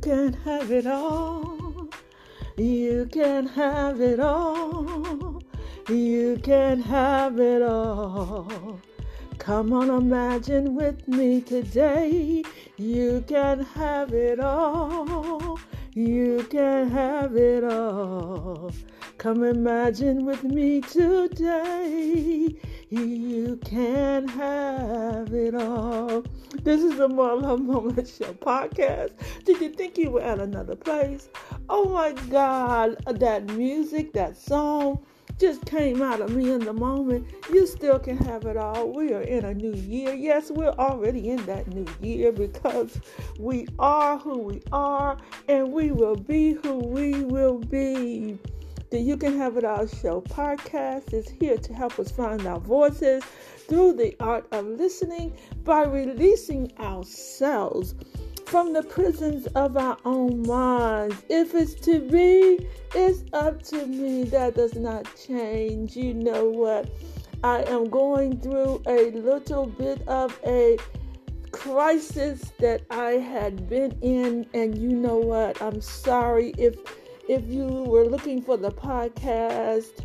can have it all. You can have it all. You can have it all. Come on, imagine with me today. You can have it all. You can have it all. Come imagine with me today. You can have it all. This is the More Love Moment Show podcast. Did you think you were at another place? Oh my God, that music, that song just came out of me in the moment. You still can have it all. We are in a new year. Yes, we're already in that new year because we are who we are and we will be who we will be. The You Can Have It All Show podcast is here to help us find our voices through the art of listening by releasing ourselves from the prisons of our own minds. If it's to be, it's up to me. That does not change. You know what? I am going through a little bit of a crisis that I had been in, and you know what? I'm sorry if if you were looking for the podcast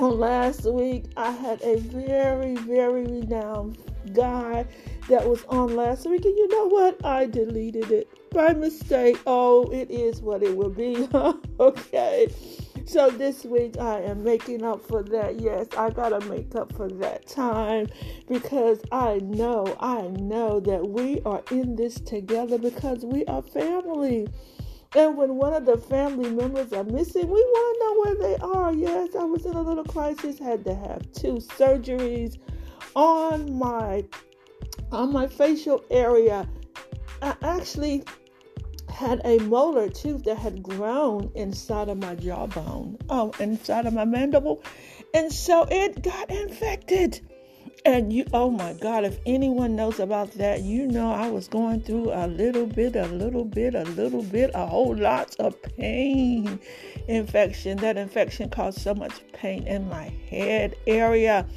on last week. I had a very very renowned guy that was on last week, and you know what? I deleted it by mistake. Oh, it is what it will be. okay. So this week I am making up for that. Yes, I gotta make up for that time because I know, I know that we are in this together because we are family. And when one of the family members are missing, we want to know where they are. Yes, I was in a little crisis, had to have two surgeries on my on my facial area. I actually had a molar tooth that had grown inside of my jawbone, oh, inside of my mandible. And so it got infected. And you, oh my God, if anyone knows about that, you know I was going through a little bit, a little bit, a little bit, a whole lot of pain infection. That infection caused so much pain in my head area.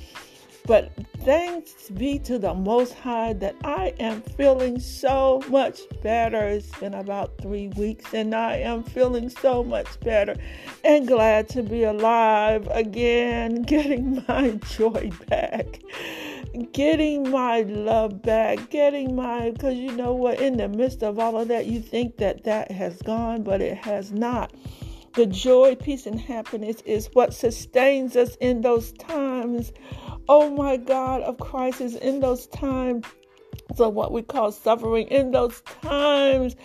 But thanks be to the Most High that I am feeling so much better. It's been about three weeks and I am feeling so much better and glad to be alive again, getting my joy back, getting my love back, getting my, because you know what, in the midst of all of that, you think that that has gone, but it has not. The joy, peace, and happiness is what sustains us in those times oh my God, of crisis in those times of what we call suffering, in those times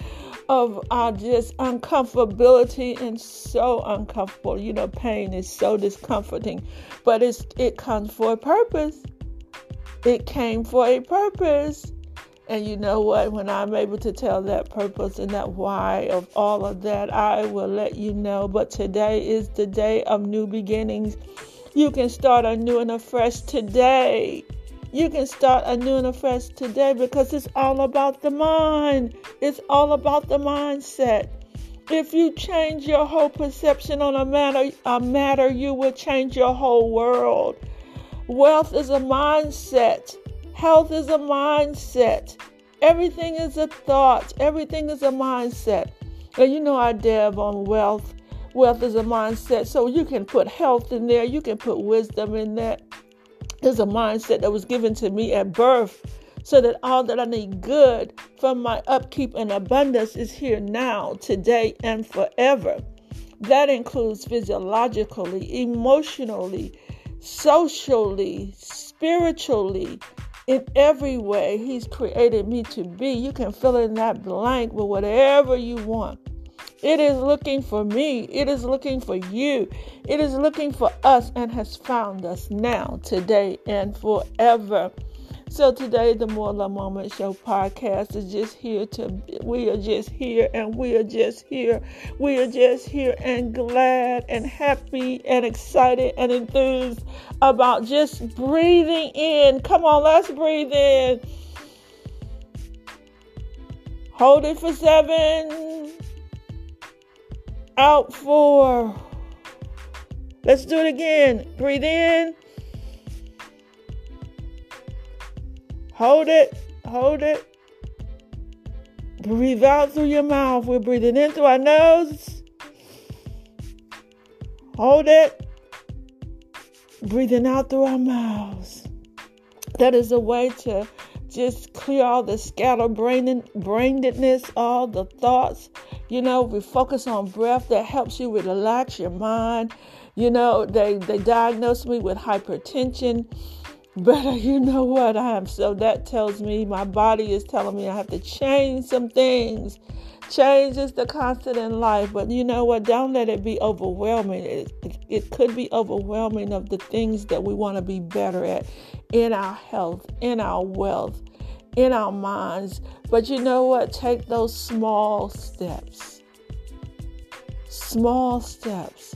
of our just uncomfortability and so uncomfortable. You know, pain is so discomforting, but it's it comes for a purpose. It came for a purpose. And you know what? When I'm able to tell that purpose and that why of all of that, I will let you know. But today is the day of new beginnings. You can start anew and afresh today. You can start anew and afresh today because it's all about the mind. It's all about the mindset. If you change your whole perception on a matter, a matter, you will change your whole world. Wealth is a mindset. Health is a mindset. Everything is a thought. Everything is a mindset. And you know I dab on wealth Wealth is a mindset. So you can put health in there, you can put wisdom in there. It's a mindset that was given to me at birth so that all that I need good from my upkeep and abundance is here now, today, and forever. That includes physiologically, emotionally, socially, spiritually, in every way He's created me to be. You can fill in that blank with whatever you want. It is looking for me. It is looking for you. It is looking for us and has found us now, today, and forever. So today, the More Love Moment Show podcast is just here to, we are just here and we are just here. We are just here and glad and happy and excited and enthused about just breathing in. Come on, let's breathe in. Hold it for seven out four. Let's do it again. Breathe in. Hold it. Hold it. Breathe out through your mouth. We're breathing in through our nose. Hold it. Breathing out through our mouths. That is a way to just clear all the scatterbrainedness, all the thoughts. You know, we focus on breath that helps you relax your mind. You know, they, they diagnosed me with hypertension. But uh, you know what? I am so that tells me my body is telling me I have to change some things. Change is the constant in life, but you know what? Don't let it be overwhelming. It, it, it could be overwhelming of the things that we want to be better at in our health, in our wealth, in our minds. But you know what? Take those small steps. Small steps.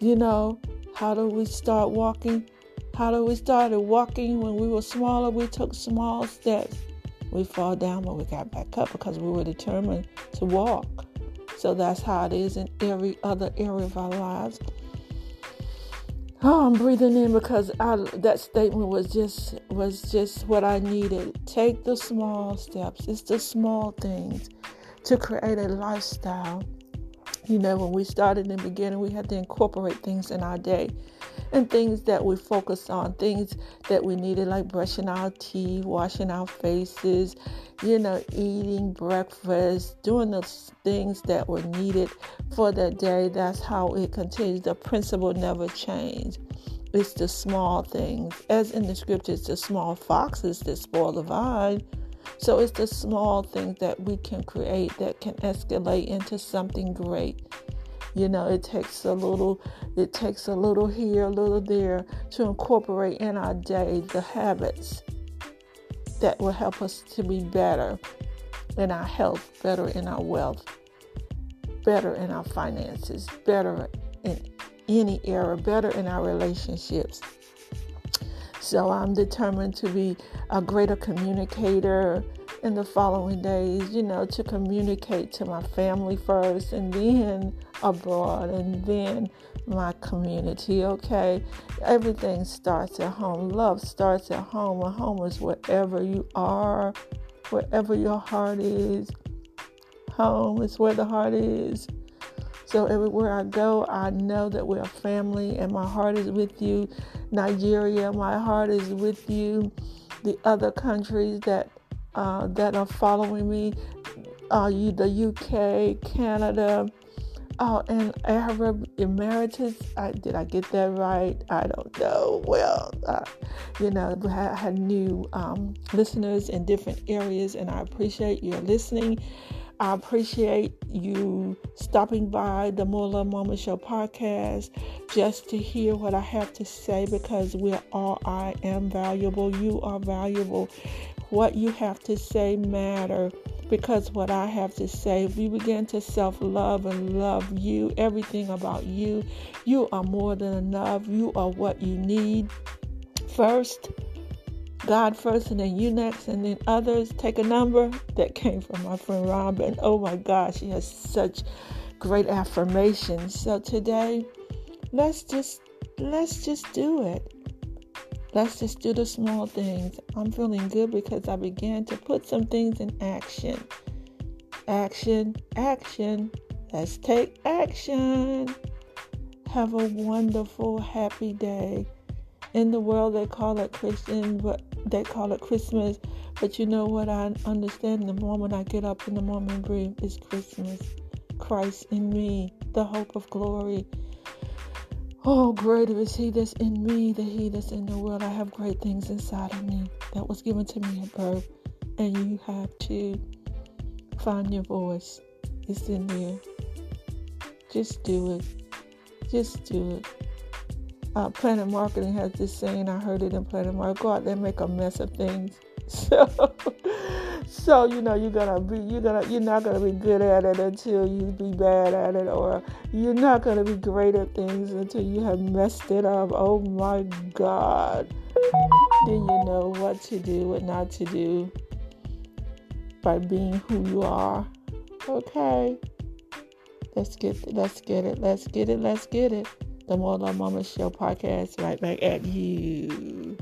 You know, how do we start walking? How do we start walking when we were smaller? We took small steps. We fall down, but we got back up because we were determined to walk. So that's how it is in every other area of our lives. Oh, I'm breathing in because I, that statement was just was just what I needed. Take the small steps. It's the small things to create a lifestyle. You know, when we started in the beginning, we had to incorporate things in our day and things that we focus on, things that we needed, like brushing our teeth, washing our faces, you know, eating breakfast, doing the things that were needed for that day. That's how it continues. The principle never changed. It's the small things. As in the scriptures, the small foxes that spoil the vine. So it's the small things that we can create that can escalate into something great. You know, it takes a little, it takes a little here, a little there to incorporate in our day the habits that will help us to be better in our health, better in our wealth, better in our finances, better in any area, better in our relationships. So I'm determined to be a greater communicator in the following days, you know, to communicate to my family first and then abroad and then my community, okay? Everything starts at home. Love starts at home. And home is wherever you are, wherever your heart is. Home is where the heart is. So everywhere I go, I know that we're a family and my heart is with you. Nigeria, my heart is with you. The other countries that uh, that are following me, uh, the UK, Canada, Oh, and Arab Emirates. I, did I get that right? I don't know. Well, uh, you know, I had new um, listeners in different areas, and I appreciate your listening. I appreciate you stopping by the More Love Mama Show podcast just to hear what I have to say because we're all I am valuable. You are valuable. What you have to say matter because what I have to say, if we begin to self love and love you, everything about you, you are more than enough. You are what you need. First, God first, and then you next, and then others. Take a number that came from my friend Robin. Oh my gosh, she has such great affirmations. So today, let's just let's just do it. Let's just do the small things. I'm feeling good because I began to put some things in action. Action, action. Let's take action. Have a wonderful, happy day. In the world, they call it Christian, but they call it Christmas. But you know what? I understand the moment I get up in the morning breathe is Christmas. Christ in me, the hope of glory. Oh, greater is He that's in me than He that's in the world. I have great things inside of me that was given to me at birth, and you have to find your voice. It's in there. Just do it. Just do it. Uh, Planet Marketing has this saying. I heard it in Planet Marketing. Go out there and make a mess of things. So so you know you're gonna be you're gonna you're not gonna be good at it until you be bad at it or you're not gonna be great at things until you have messed it up oh my god then you know what to do what not to do by being who you are okay let's get let's get it let's get it let's get it the more love mama show podcast right back at you